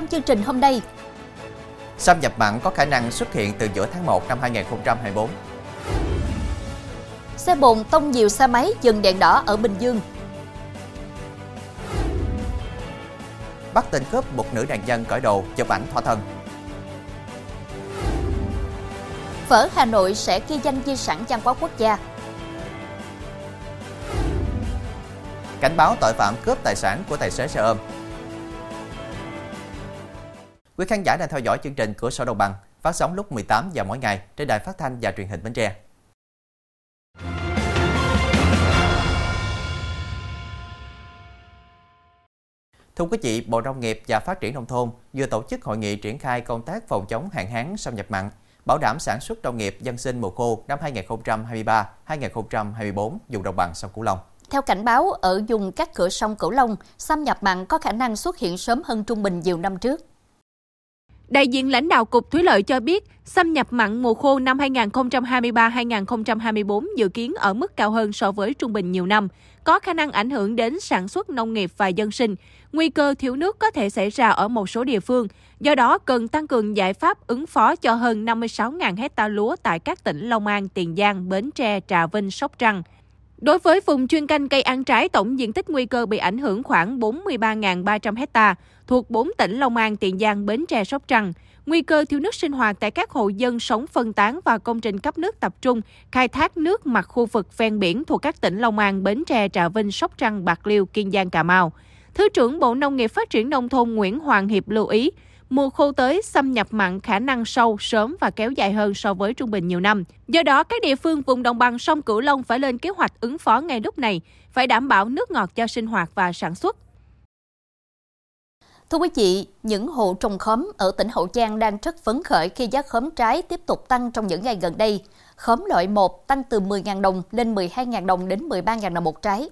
Trong chương trình hôm nay, xâm nhập mặn có khả năng xuất hiện từ giữa tháng 1 năm 2024. Xe bồn tông nhiều xe máy dừng đèn đỏ ở Bình Dương. Bắt tên cướp một nữ nạn nhân cởi đồ chụp ảnh thỏa thân. Phở Hà Nội sẽ ghi danh di sản văn hóa quốc gia. Cảnh báo tội phạm cướp tài sản của tài xế xe ôm. Quý khán giả đang theo dõi chương trình Cửa sổ Đồng bằng phát sóng lúc 18 giờ mỗi ngày trên đài phát thanh và truyền hình Bến Tre. Thưa quý vị, Bộ Nông nghiệp và Phát triển Nông thôn vừa tổ chức hội nghị triển khai công tác phòng chống hạn hán xâm nhập mặn, bảo đảm sản xuất nông nghiệp dân sinh mùa khô năm 2023-2024 vùng đồng bằng sông Cửu Long. Theo cảnh báo, ở vùng các cửa sông Cửu Long, xâm nhập mặn có khả năng xuất hiện sớm hơn trung bình nhiều năm trước. Đại diện lãnh đạo Cục Thủy lợi cho biết, xâm nhập mặn mùa khô năm 2023-2024 dự kiến ở mức cao hơn so với trung bình nhiều năm, có khả năng ảnh hưởng đến sản xuất nông nghiệp và dân sinh. Nguy cơ thiếu nước có thể xảy ra ở một số địa phương, do đó cần tăng cường giải pháp ứng phó cho hơn 56.000 hecta lúa tại các tỉnh Long An, Tiền Giang, Bến Tre, Trà Vinh, Sóc Trăng. Đối với vùng chuyên canh cây ăn trái, tổng diện tích nguy cơ bị ảnh hưởng khoảng 43.300 hecta thuộc 4 tỉnh Long An, Tiền Giang, Bến Tre, Sóc Trăng. Nguy cơ thiếu nước sinh hoạt tại các hộ dân sống phân tán và công trình cấp nước tập trung, khai thác nước mặt khu vực ven biển thuộc các tỉnh Long An, Bến Tre, Trà Vinh, Sóc Trăng, Bạc Liêu, Kiên Giang, Cà Mau. Thứ trưởng Bộ Nông nghiệp Phát triển Nông thôn Nguyễn Hoàng Hiệp lưu ý, mùa khô tới xâm nhập mặn khả năng sâu, sớm và kéo dài hơn so với trung bình nhiều năm. Do đó, các địa phương vùng đồng bằng sông Cửu Long phải lên kế hoạch ứng phó ngay lúc này, phải đảm bảo nước ngọt cho sinh hoạt và sản xuất. Thưa quý vị, những hộ trồng khóm ở tỉnh Hậu Giang đang rất phấn khởi khi giá khóm trái tiếp tục tăng trong những ngày gần đây. Khóm loại 1 tăng từ 10.000 đồng lên 12.000 đồng đến 13.000 đồng một trái.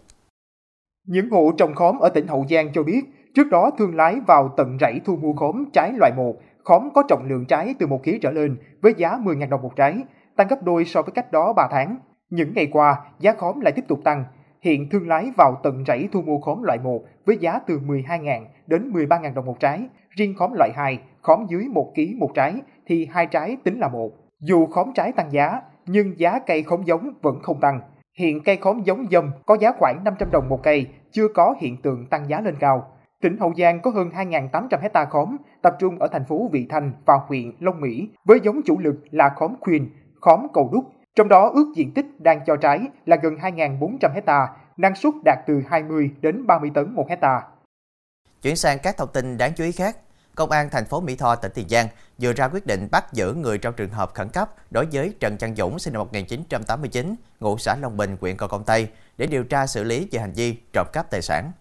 Những hộ trồng khóm ở tỉnh Hậu Giang cho biết, trước đó thương lái vào tận rẫy thu mua khóm trái loại 1, khóm có trọng lượng trái từ 1 kg trở lên với giá 10.000 đồng một trái, tăng gấp đôi so với cách đó 3 tháng. Những ngày qua, giá khóm lại tiếp tục tăng, Hiện thương lái vào tận rẫy thu mua khóm loại 1 với giá từ 12.000 đến 13.000 đồng một trái. Riêng khóm loại 2, khóm dưới 1 kg một trái thì hai trái tính là một. Dù khóm trái tăng giá, nhưng giá cây khóm giống vẫn không tăng. Hiện cây khóm giống dâm có giá khoảng 500 đồng một cây, chưa có hiện tượng tăng giá lên cao. Tỉnh Hậu Giang có hơn 2.800 hecta khóm, tập trung ở thành phố Vị Thanh và huyện Long Mỹ, với giống chủ lực là khóm khuyên, khóm cầu đúc, trong đó ước diện tích đang cho trái là gần 2.400 hecta, năng suất đạt từ 20 đến 30 tấn một hecta. Chuyển sang các thông tin đáng chú ý khác. Công an thành phố Mỹ Tho, tỉnh Tiền Giang vừa ra quyết định bắt giữ người trong trường hợp khẩn cấp đối với Trần Văn Dũng sinh năm 1989, ngụ xã Long Bình, huyện Gò Công Tây để điều tra xử lý về hành vi trộm cắp tài sản.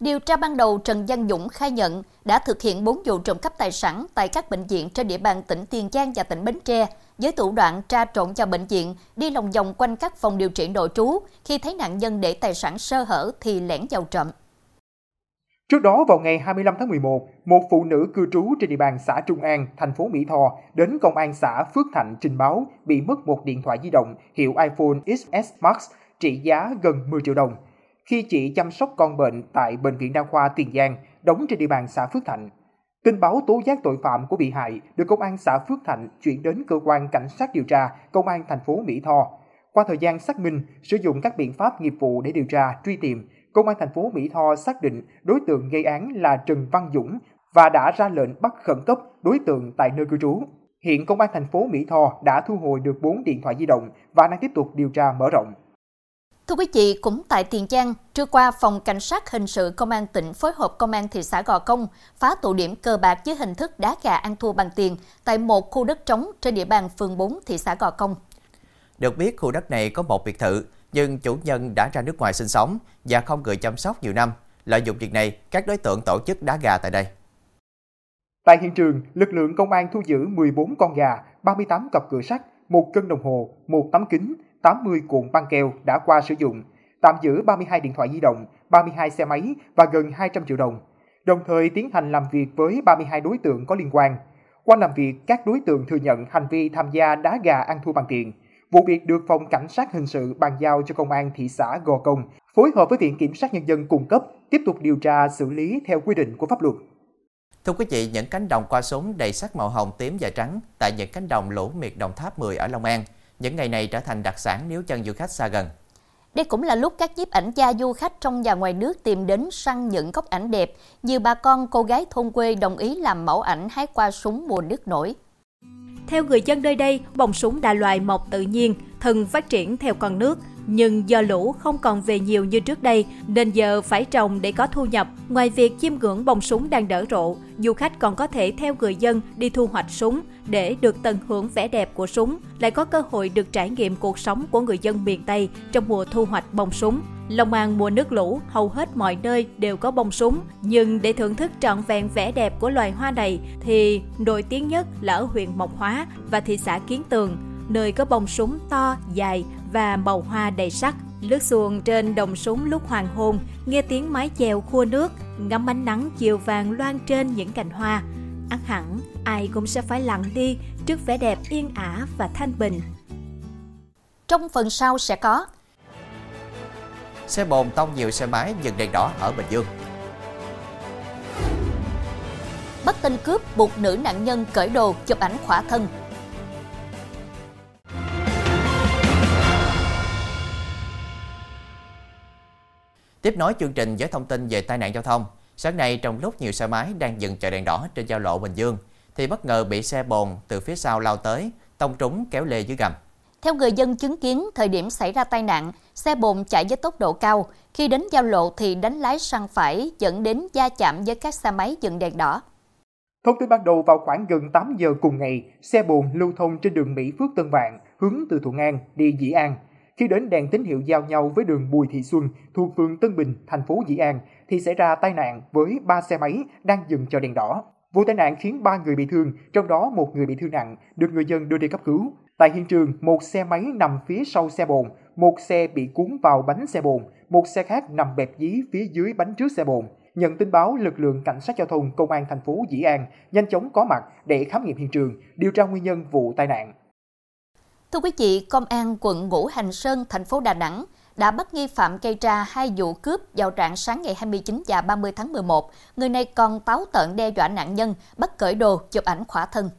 Điều tra ban đầu, Trần Văn Dũng khai nhận đã thực hiện 4 vụ trộm cắp tài sản tại các bệnh viện trên địa bàn tỉnh Tiền Giang và tỉnh Bến Tre, với thủ đoạn tra trộn vào bệnh viện, đi lòng vòng quanh các phòng điều trị nội trú, khi thấy nạn nhân để tài sản sơ hở thì lẻn vào trộm. Trước đó vào ngày 25 tháng 11, một phụ nữ cư trú trên địa bàn xã Trung An, thành phố Mỹ Tho đến công an xã Phước Thạnh trình báo bị mất một điện thoại di động hiệu iPhone XS Max trị giá gần 10 triệu đồng khi chị chăm sóc con bệnh tại Bệnh viện Đa khoa Tiền Giang, đóng trên địa bàn xã Phước Thạnh. Tin báo tố giác tội phạm của bị hại được công an xã Phước Thạnh chuyển đến cơ quan cảnh sát điều tra công an thành phố Mỹ Tho. Qua thời gian xác minh, sử dụng các biện pháp nghiệp vụ để điều tra, truy tìm, công an thành phố Mỹ Tho xác định đối tượng gây án là Trần Văn Dũng và đã ra lệnh bắt khẩn cấp đối tượng tại nơi cư trú. Hiện công an thành phố Mỹ Tho đã thu hồi được 4 điện thoại di động và đang tiếp tục điều tra mở rộng. Thưa quý vị, cũng tại Tiền Giang, trưa qua Phòng Cảnh sát Hình sự Công an tỉnh phối hợp Công an thị xã Gò Công phá tụ điểm cờ bạc dưới hình thức đá gà ăn thua bằng tiền tại một khu đất trống trên địa bàn phường 4 thị xã Gò Công. Được biết khu đất này có một biệt thự, nhưng chủ nhân đã ra nước ngoài sinh sống và không người chăm sóc nhiều năm. Lợi dụng việc này, các đối tượng tổ chức đá gà tại đây. Tại hiện trường, lực lượng công an thu giữ 14 con gà, 38 cặp cửa sắt, một cân đồng hồ, một tấm kính, 80 cuộn băng keo đã qua sử dụng, tạm giữ 32 điện thoại di động, 32 xe máy và gần 200 triệu đồng, đồng thời tiến hành làm việc với 32 đối tượng có liên quan. Qua làm việc, các đối tượng thừa nhận hành vi tham gia đá gà ăn thua bằng tiền. Vụ việc được Phòng Cảnh sát Hình sự bàn giao cho Công an thị xã Gò Công, phối hợp với Viện Kiểm sát Nhân dân cung cấp, tiếp tục điều tra xử lý theo quy định của pháp luật. Thưa quý vị, những cánh đồng qua súng đầy sắc màu hồng, tím và trắng tại những cánh đồng lũ miệt Đồng Tháp 10 ở Long An, những ngày này trở thành đặc sản nếu chân du khách xa gần. Đây cũng là lúc các nhiếp ảnh gia du khách trong và ngoài nước tìm đến săn những góc ảnh đẹp. Nhiều bà con, cô gái thôn quê đồng ý làm mẫu ảnh hái qua súng mùa nước nổi. Theo người dân nơi đây, bông súng là loài mọc tự nhiên, thân phát triển theo con nước. Nhưng do lũ không còn về nhiều như trước đây, nên giờ phải trồng để có thu nhập. Ngoài việc chiêm ngưỡng bông súng đang đỡ rộ, du khách còn có thể theo người dân đi thu hoạch súng để được tận hưởng vẻ đẹp của súng, lại có cơ hội được trải nghiệm cuộc sống của người dân miền Tây trong mùa thu hoạch bông súng. Long An mùa nước lũ, hầu hết mọi nơi đều có bông súng, nhưng để thưởng thức trọn vẹn vẻ đẹp của loài hoa này thì nổi tiếng nhất là ở huyện Mộc Hóa và thị xã Kiến Tường, nơi có bông súng to, dài và màu hoa đầy sắc. Lướt xuồng trên đồng súng lúc hoàng hôn, nghe tiếng mái chèo khua nước, ngắm ánh nắng chiều vàng loan trên những cành hoa. ắt hẳn, ai cũng sẽ phải lặng đi trước vẻ đẹp yên ả và thanh bình. Trong phần sau sẽ có Xe bồn tông nhiều xe máy dừng đèn đỏ ở Bình Dương. Bắt tên cướp buộc nữ nạn nhân cởi đồ chụp ảnh khỏa thân Tiếp nối chương trình với thông tin về tai nạn giao thông. Sáng nay trong lúc nhiều xe máy đang dừng chờ đèn đỏ trên giao lộ Bình Dương thì bất ngờ bị xe bồn từ phía sau lao tới, tông trúng kéo lê dưới gầm. Theo người dân chứng kiến, thời điểm xảy ra tai nạn, xe bồn chạy với tốc độ cao. Khi đến giao lộ thì đánh lái sang phải, dẫn đến va chạm với các xe máy dừng đèn đỏ. Thông tin ban đầu vào khoảng gần 8 giờ cùng ngày, xe bồn lưu thông trên đường Mỹ Phước Tân Vạn, hướng từ Thuận An đi Dĩ An. Khi đến đèn tín hiệu giao nhau với đường Bùi Thị Xuân thuộc phường Tân Bình, thành phố Dĩ An, thì xảy ra tai nạn với ba xe máy đang dừng chờ đèn đỏ. Vụ tai nạn khiến ba người bị thương, trong đó một người bị thương nặng, được người dân đưa đi cấp cứu. Tại hiện trường, một xe máy nằm phía sau xe bồn, một xe bị cuốn vào bánh xe bồn, một xe khác nằm bẹp dí phía dưới bánh trước xe bồn. Nhận tin báo, lực lượng cảnh sát giao thông công an thành phố Dĩ An nhanh chóng có mặt để khám nghiệm hiện trường, điều tra nguyên nhân vụ tai nạn. Thưa quý vị, Công an quận Ngũ Hành Sơn, thành phố Đà Nẵng đã bắt nghi phạm gây ra hai vụ cướp vào rạng sáng ngày 29 và 30 tháng 11. Người này còn táo tợn đe dọa nạn nhân, bắt cởi đồ, chụp ảnh khỏa thân.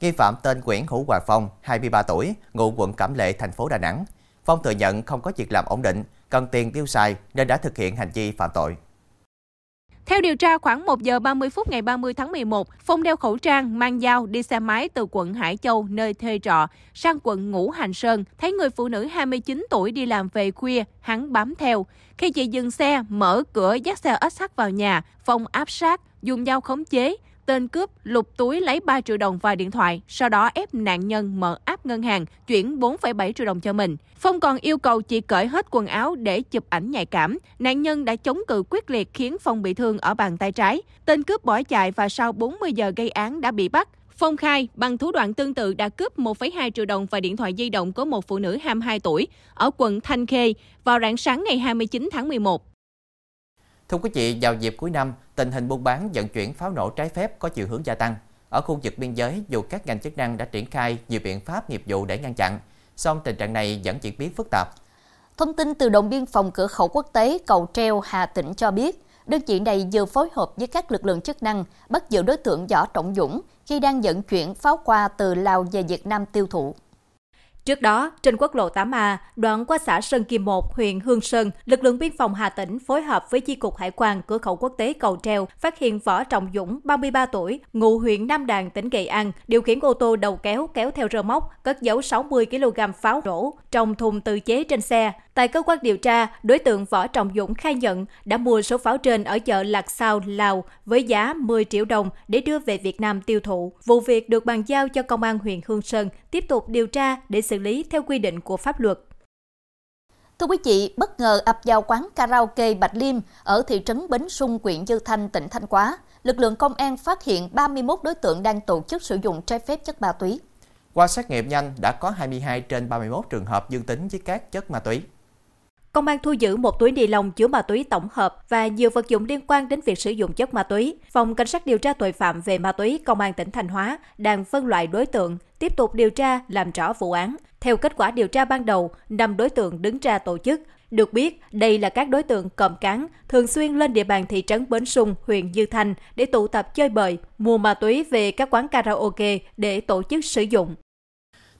Nghi phạm tên Nguyễn Hữu Hoàng Phong, 23 tuổi, ngụ quận Cẩm Lệ, thành phố Đà Nẵng. Phong thừa nhận không có việc làm ổn định, cần tiền tiêu xài nên đã thực hiện hành vi phạm tội. Theo điều tra, khoảng 1 giờ 30 phút ngày 30 tháng 11, Phong đeo khẩu trang, mang dao, đi xe máy từ quận Hải Châu, nơi thuê trọ, sang quận Ngũ Hành Sơn. Thấy người phụ nữ 29 tuổi đi làm về khuya, hắn bám theo. Khi chị dừng xe, mở cửa dắt xe SH vào nhà, Phong áp sát, dùng dao khống chế, Tên cướp lục túi lấy 3 triệu đồng và điện thoại, sau đó ép nạn nhân mở app ngân hàng, chuyển 4,7 triệu đồng cho mình. Phong còn yêu cầu chị cởi hết quần áo để chụp ảnh nhạy cảm. Nạn nhân đã chống cự quyết liệt khiến Phong bị thương ở bàn tay trái. Tên cướp bỏ chạy và sau 40 giờ gây án đã bị bắt. Phong khai, bằng thủ đoạn tương tự đã cướp 1,2 triệu đồng và điện thoại di động của một phụ nữ 22 tuổi ở quận Thanh Khê vào rạng sáng ngày 29 tháng 11. Thưa quý vị, vào dịp cuối năm, tình hình buôn bán vận chuyển pháo nổ trái phép có chiều hướng gia tăng. Ở khu vực biên giới, dù các ngành chức năng đã triển khai nhiều biện pháp nghiệp vụ để ngăn chặn, song tình trạng này vẫn diễn biến phức tạp. Thông tin từ đồn biên phòng cửa khẩu quốc tế Cầu Treo Hà Tĩnh cho biết, đơn vị này vừa phối hợp với các lực lượng chức năng bắt giữ đối tượng Võ Trọng Dũng khi đang vận chuyển pháo qua từ Lào về Việt Nam tiêu thụ. Trước đó, trên quốc lộ 8A, đoạn qua xã Sơn Kim 1, huyện Hương Sơn, lực lượng biên phòng Hà Tĩnh phối hợp với Chi cục Hải quan cửa khẩu quốc tế Cầu Treo phát hiện Võ Trọng Dũng, 33 tuổi, ngụ huyện Nam Đàn, tỉnh Nghệ An, điều khiển ô tô đầu kéo kéo theo rơ móc, cất giấu 60 kg pháo nổ trong thùng tự chế trên xe. Tại cơ quan điều tra, đối tượng Võ Trọng Dũng khai nhận đã mua số pháo trên ở chợ Lạc Sao, Lào với giá 10 triệu đồng để đưa về Việt Nam tiêu thụ. Vụ việc được bàn giao cho công an huyện Hương Sơn tiếp tục điều tra để xử lý theo quy định của pháp luật. Thưa quý vị, bất ngờ ập vào quán karaoke Bạch Liêm ở thị trấn Bến Sung, huyện Dư Thanh, tỉnh Thanh Hóa. Lực lượng công an phát hiện 31 đối tượng đang tổ chức sử dụng trái phép chất ma túy. Qua xét nghiệm nhanh, đã có 22 trên 31 trường hợp dương tính với các chất ma túy. Công an thu giữ một túi ni lông chứa ma túy tổng hợp và nhiều vật dụng liên quan đến việc sử dụng chất ma túy. Phòng Cảnh sát điều tra tội phạm về ma túy Công an tỉnh Thanh Hóa đang phân loại đối tượng, tiếp tục điều tra làm rõ vụ án. Theo kết quả điều tra ban đầu, 5 đối tượng đứng ra tổ chức, Được biết, đây là các đối tượng cầm cán, thường xuyên lên địa bàn thị trấn Bến Sung, huyện Dư Thanh để tụ tập chơi bời, mua ma túy về các quán karaoke để tổ chức sử dụng.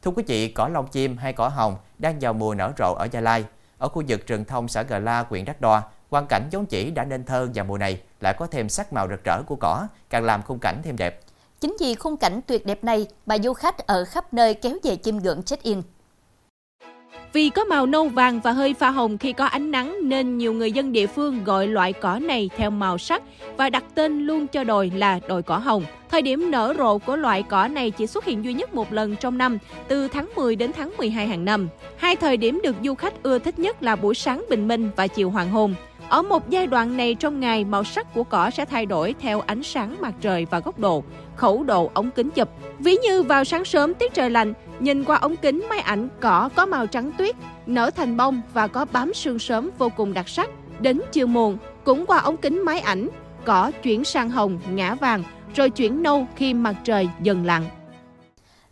Thưa quý vị, cỏ lông chim hay cỏ hồng đang vào mùa nở rộ ở Gia Lai. Ở khu vực rừng thông xã Gà La, huyện Đắk Đoa, quang cảnh giống chỉ đã nên thơ vào mùa này lại có thêm sắc màu rực rỡ của cỏ, càng làm khung cảnh thêm đẹp. Chính vì khung cảnh tuyệt đẹp này mà du khách ở khắp nơi kéo về chim ngưỡng check-in. Vì có màu nâu vàng và hơi pha hồng khi có ánh nắng nên nhiều người dân địa phương gọi loại cỏ này theo màu sắc và đặt tên luôn cho đồi là đồi cỏ hồng. Thời điểm nở rộ của loại cỏ này chỉ xuất hiện duy nhất một lần trong năm, từ tháng 10 đến tháng 12 hàng năm. Hai thời điểm được du khách ưa thích nhất là buổi sáng bình minh và chiều hoàng hôn. Ở một giai đoạn này trong ngày, màu sắc của cỏ sẽ thay đổi theo ánh sáng mặt trời và góc độ, khẩu độ ống kính chụp. Ví như vào sáng sớm tiết trời lạnh, nhìn qua ống kính máy ảnh cỏ có màu trắng tuyết, nở thành bông và có bám sương sớm vô cùng đặc sắc. Đến chiều muộn, cũng qua ống kính máy ảnh, cỏ chuyển sang hồng, ngã vàng, rồi chuyển nâu khi mặt trời dần lặn.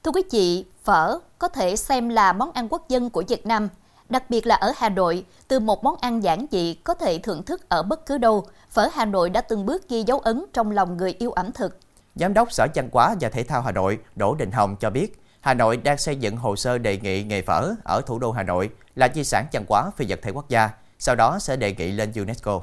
Thưa quý vị, phở có thể xem là món ăn quốc dân của Việt Nam – Đặc biệt là ở Hà Nội, từ một món ăn giản dị có thể thưởng thức ở bất cứ đâu, phở Hà Nội đã từng bước ghi dấu ấn trong lòng người yêu ẩm thực. Giám đốc Sở Văn hóa và Thể thao Hà Nội Đỗ Đình Hồng cho biết, Hà Nội đang xây dựng hồ sơ đề nghị nghề phở ở thủ đô Hà Nội là di sản văn hóa phi vật thể quốc gia, sau đó sẽ đề nghị lên UNESCO.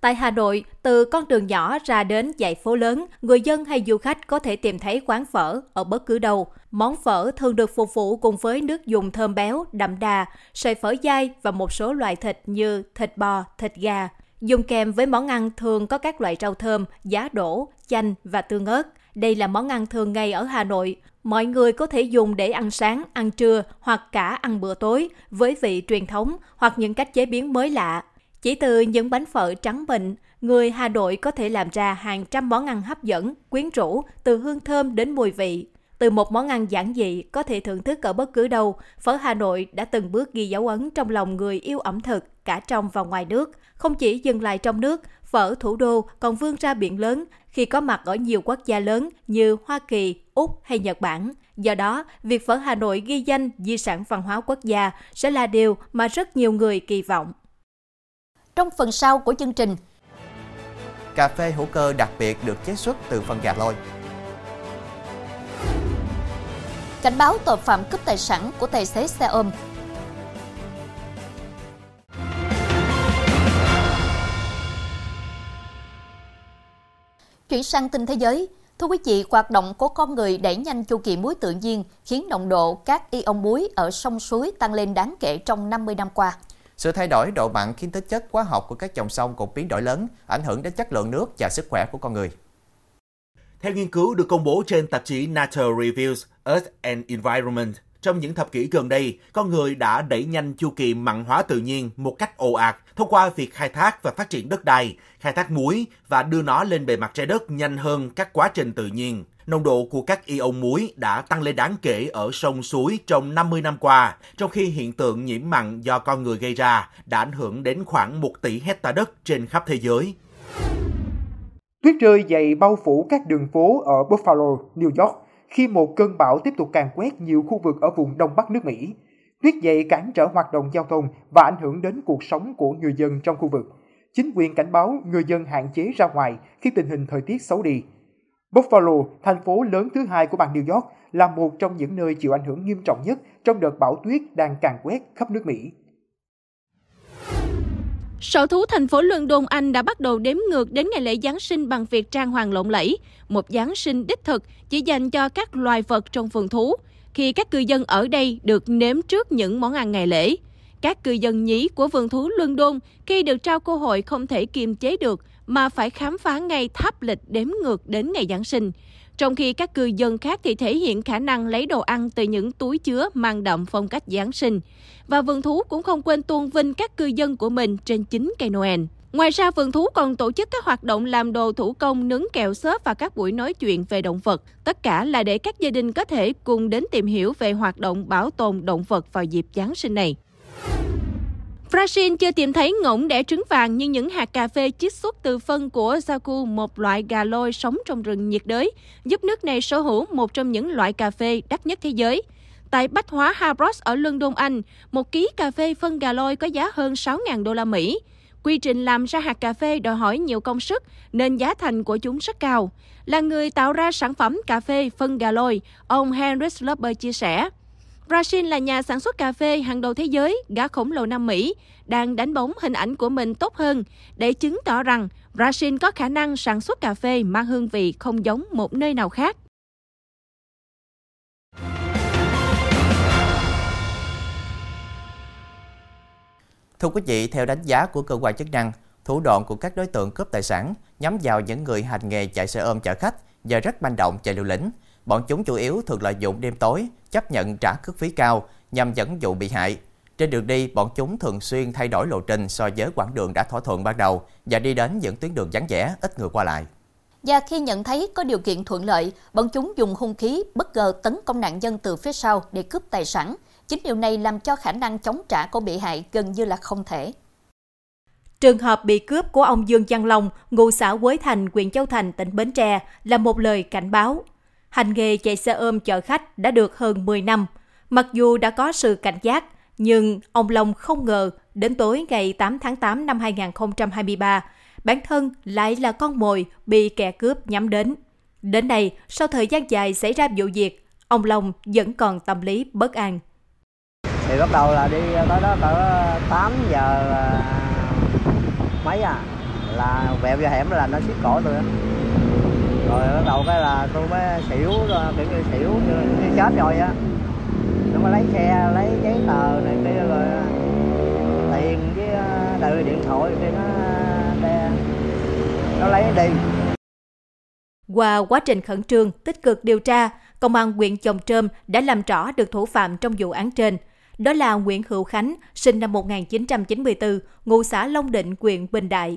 Tại Hà Nội, từ con đường nhỏ ra đến dãy phố lớn, người dân hay du khách có thể tìm thấy quán phở ở bất cứ đâu. Món phở thường được phục vụ cùng với nước dùng thơm béo, đậm đà, sợi phở dai và một số loại thịt như thịt bò, thịt gà. Dùng kèm với món ăn thường có các loại rau thơm, giá đỗ, chanh và tương ớt. Đây là món ăn thường ngày ở Hà Nội. Mọi người có thể dùng để ăn sáng, ăn trưa hoặc cả ăn bữa tối với vị truyền thống hoặc những cách chế biến mới lạ. Chỉ từ những bánh phở trắng bệnh, người Hà Nội có thể làm ra hàng trăm món ăn hấp dẫn, quyến rũ, từ hương thơm đến mùi vị. Từ một món ăn giản dị có thể thưởng thức ở bất cứ đâu, phở Hà Nội đã từng bước ghi dấu ấn trong lòng người yêu ẩm thực cả trong và ngoài nước. Không chỉ dừng lại trong nước, phở thủ đô còn vươn ra biển lớn khi có mặt ở nhiều quốc gia lớn như Hoa Kỳ, Úc hay Nhật Bản. Do đó, việc phở Hà Nội ghi danh di sản văn hóa quốc gia sẽ là điều mà rất nhiều người kỳ vọng. Trong phần sau của chương trình, cà phê hữu cơ đặc biệt được chế xuất từ phân gà lôi. Cảnh báo tội phạm cướp tài sản của tài xế xe ôm. Chuyển sang tin thế giới, Thưa quý vị, hoạt động của con người đẩy nhanh chu kỳ muối tự nhiên khiến nồng độ các ion muối ở sông suối tăng lên đáng kể trong 50 năm qua. Sự thay đổi độ mặn khiến tính chất hóa học của các dòng sông cũng biến đổi lớn, ảnh hưởng đến chất lượng nước và sức khỏe của con người. Theo nghiên cứu được công bố trên tạp chí Nature Reviews Earth and Environment, trong những thập kỷ gần đây, con người đã đẩy nhanh chu kỳ mặn hóa tự nhiên một cách ồ ạt thông qua việc khai thác và phát triển đất đai, khai thác muối và đưa nó lên bề mặt trái đất nhanh hơn các quá trình tự nhiên nồng độ của các ion muối đã tăng lên đáng kể ở sông suối trong 50 năm qua, trong khi hiện tượng nhiễm mặn do con người gây ra đã ảnh hưởng đến khoảng 1 tỷ hecta đất trên khắp thế giới. Tuyết rơi dày bao phủ các đường phố ở Buffalo, New York khi một cơn bão tiếp tục càn quét nhiều khu vực ở vùng Đông Bắc nước Mỹ. Tuyết dày cản trở hoạt động giao thông và ảnh hưởng đến cuộc sống của người dân trong khu vực. Chính quyền cảnh báo người dân hạn chế ra ngoài khi tình hình thời tiết xấu đi. Buffalo, thành phố lớn thứ hai của bang New York, là một trong những nơi chịu ảnh hưởng nghiêm trọng nhất trong đợt bão tuyết đang càn quét khắp nước Mỹ. Sở thú thành phố London, Anh đã bắt đầu đếm ngược đến ngày lễ Giáng sinh bằng việc trang hoàng lộng lẫy, một Giáng sinh đích thực chỉ dành cho các loài vật trong vườn thú, khi các cư dân ở đây được nếm trước những món ăn ngày lễ. Các cư dân nhí của vườn thú London khi được trao cơ hội không thể kiềm chế được mà phải khám phá ngay tháp lịch đếm ngược đến ngày Giáng sinh. Trong khi các cư dân khác thì thể hiện khả năng lấy đồ ăn từ những túi chứa mang đậm phong cách Giáng sinh. Và vườn thú cũng không quên tôn vinh các cư dân của mình trên chính cây Noel. Ngoài ra, vườn thú còn tổ chức các hoạt động làm đồ thủ công, nướng kẹo xốp và các buổi nói chuyện về động vật. Tất cả là để các gia đình có thể cùng đến tìm hiểu về hoạt động bảo tồn động vật vào dịp Giáng sinh này. Brazil chưa tìm thấy ngỗng đẻ trứng vàng nhưng những hạt cà phê chiết xuất từ phân của Zaku, một loại gà lôi sống trong rừng nhiệt đới, giúp nước này sở hữu một trong những loại cà phê đắt nhất thế giới. Tại Bách hóa Harrods ở London, Anh, một ký cà phê phân gà lôi có giá hơn 6.000 đô la Mỹ. Quy trình làm ra hạt cà phê đòi hỏi nhiều công sức nên giá thành của chúng rất cao. Là người tạo ra sản phẩm cà phê phân gà lôi, ông Henry Slubber chia sẻ. Brazil là nhà sản xuất cà phê hàng đầu thế giới, gã khổng lồ Nam Mỹ, đang đánh bóng hình ảnh của mình tốt hơn để chứng tỏ rằng Brazil có khả năng sản xuất cà phê mang hương vị không giống một nơi nào khác. Thưa quý vị, theo đánh giá của cơ quan chức năng, thủ đoạn của các đối tượng cướp tài sản nhắm vào những người hành nghề chạy xe ôm chở khách và rất manh động chạy liều lĩnh. Bọn chúng chủ yếu thường lợi dụng đêm tối, chấp nhận trả cước phí cao nhằm dẫn dụ bị hại. Trên đường đi, bọn chúng thường xuyên thay đổi lộ trình so với quãng đường đã thỏa thuận ban đầu và đi đến những tuyến đường vắng vẻ, ít người qua lại. Và khi nhận thấy có điều kiện thuận lợi, bọn chúng dùng hung khí bất ngờ tấn công nạn nhân từ phía sau để cướp tài sản. Chính điều này làm cho khả năng chống trả của bị hại gần như là không thể. Trường hợp bị cướp của ông Dương Văn Long, ngụ xã Quế Thành, huyện Châu Thành, tỉnh Bến Tre là một lời cảnh báo. Hành nghề chạy xe ôm chở khách đã được hơn 10 năm. Mặc dù đã có sự cảnh giác, nhưng ông Long không ngờ đến tối ngày 8 tháng 8 năm 2023, bản thân lại là con mồi bị kẻ cướp nhắm đến. Đến nay, sau thời gian dài xảy ra vụ việc, ông Long vẫn còn tâm lý bất an. Thì bắt đầu là đi tới đó cỡ 8 giờ à, mấy à, là vẹo vô hẻm là nó xiết cổ tôi rồi bắt đầu cái là tôi mới xỉu ờ, kiểu như xỉu như chết rồi á nó mới lấy xe lấy giấy tờ này kia rồi ờ, tiền với ờ, đời điện thoại kia nó đe, nó lấy đi qua quá trình khẩn trương, tích cực điều tra, Công an huyện Chồng Trơm đã làm rõ được thủ phạm trong vụ án trên. Đó là Nguyễn Hữu Khánh, sinh năm 1994, ngụ xã Long Định, huyện Bình Đại.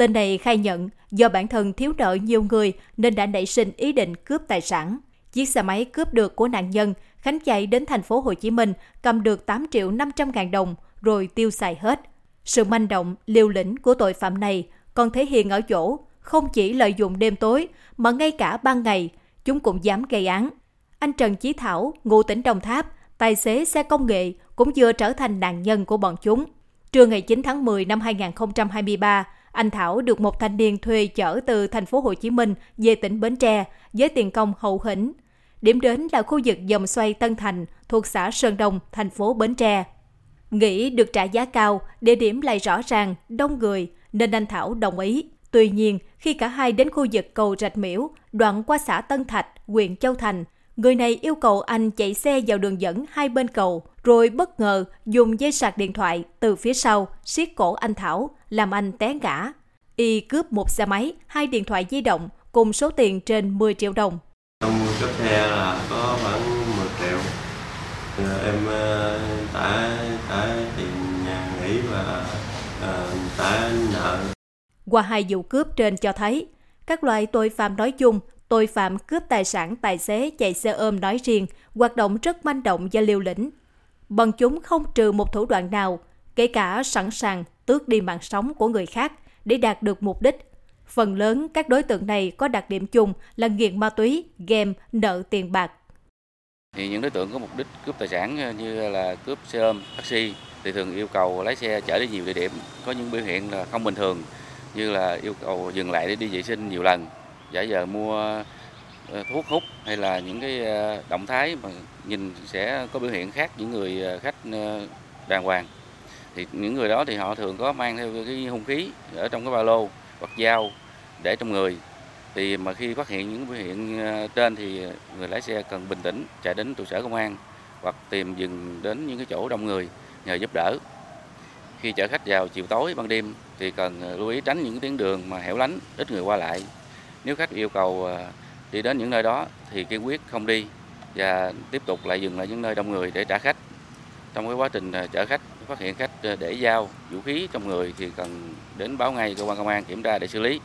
Tên này khai nhận do bản thân thiếu nợ nhiều người nên đã nảy sinh ý định cướp tài sản. Chiếc xe máy cướp được của nạn nhân, Khánh chạy đến thành phố Hồ Chí Minh cầm được 8 triệu 500 ngàn đồng rồi tiêu xài hết. Sự manh động, liều lĩnh của tội phạm này còn thể hiện ở chỗ không chỉ lợi dụng đêm tối mà ngay cả ban ngày chúng cũng dám gây án. Anh Trần Chí Thảo, ngụ tỉnh Đồng Tháp, tài xế xe công nghệ cũng vừa trở thành nạn nhân của bọn chúng. Trưa ngày 9 tháng 10 năm 2023, anh Thảo được một thanh niên thuê chở từ thành phố Hồ Chí Minh về tỉnh Bến Tre với tiền công hậu hĩnh. Điểm đến là khu vực dòng xoay Tân Thành thuộc xã Sơn Đông, thành phố Bến Tre. Nghĩ được trả giá cao, địa điểm lại rõ ràng, đông người, nên anh Thảo đồng ý. Tuy nhiên, khi cả hai đến khu vực cầu Rạch Miễu, đoạn qua xã Tân Thạch, huyện Châu Thành, người này yêu cầu anh chạy xe vào đường dẫn hai bên cầu, rồi bất ngờ dùng dây sạc điện thoại từ phía sau siết cổ anh Thảo, làm anh té ngã. Y cướp một xe máy, hai điện thoại di động cùng số tiền trên 10 triệu đồng. Trong cướp xe là có khoảng 10 triệu. Em trả trả tiền nhà nghỉ và trả nợ. Qua hai vụ cướp trên cho thấy, các loại tội phạm nói chung, tội phạm cướp tài sản tài xế chạy xe ôm nói riêng, hoạt động rất manh động và liều lĩnh. Bọn chúng không trừ một thủ đoạn nào, kể cả sẵn sàng tước đi mạng sống của người khác để đạt được mục đích. Phần lớn các đối tượng này có đặc điểm chung là nghiện ma túy, game, nợ tiền bạc. Thì những đối tượng có mục đích cướp tài sản ờ, như là cướp xe ôm, taxi thì thường yêu cầu lái xe chở đi nhiều địa điểm có những biểu hiện là không bình thường như là yêu cầu dừng lại để đi vệ sinh nhiều lần, giả giờ mua Ờ, thuốc hút hay là những cái ờ, động thái mà nhìn sẽ có biểu hiện khác những người ờ, khách đàng hoàng. Thì những người đó thì họ thường có mang theo cái hung khí ở trong cái ba lô hoặc dao để trong người. Thì mà khi phát hiện những biểu hiện trên thì người lái xe cần bình tĩnh chạy đến trụ sở công an hoặc tìm dừng đến những cái chỗ đông người nhờ giúp đỡ. Khi chở khách vào chiều tối ban đêm thì cần lưu ý tránh những tuyến đường mà hẻo lánh, ít người qua lại. Nếu khách yêu cầu đi đến những nơi đó thì kiên quyết không đi và tiếp tục lại dừng lại những nơi đông người để trả khách. Trong cái quá trình à, chở khách phát hiện khách à, để dao vũ khí trong người thì cần đến báo ngay cơ quan công an kiểm tra để xử lý.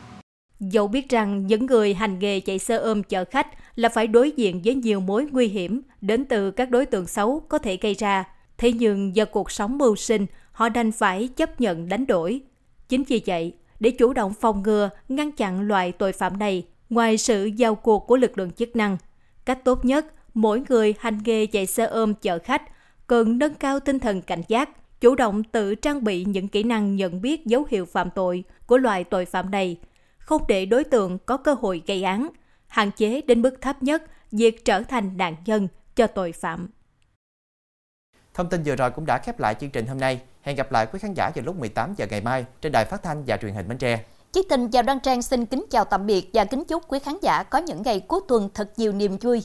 Dẫu biết rằng những người hành nghề chạy xe ôm chở khách là phải đối diện với nhiều mối nguy hiểm đến từ các đối tượng xấu có thể gây ra, thế nhưng do cuộc sống mưu sinh, họ đành phải chấp nhận đánh đổi. Chính vì vậy, để chủ động phòng ngừa, ngăn chặn loại tội phạm này, ngoài sự giao cuộc của lực lượng chức năng, cách tốt nhất mỗi người hành nghề chạy xe ôm chở khách cần nâng cao tinh thần cảnh giác, chủ động tự trang bị những kỹ năng nhận biết dấu hiệu phạm tội của loại tội phạm này, không để đối tượng có cơ hội gây án, hạn chế đến mức thấp nhất việc trở thành nạn nhân cho tội phạm. Thông tin vừa rồi cũng đã khép lại chương trình hôm nay. Hẹn gặp lại quý khán giả vào lúc 18 giờ ngày mai trên đài phát thanh và truyền hình Bến Tre. Chí Tình chào đăng Trang, xin kính chào tạm biệt và kính chúc quý khán giả có những ngày cuối tuần thật nhiều niềm vui.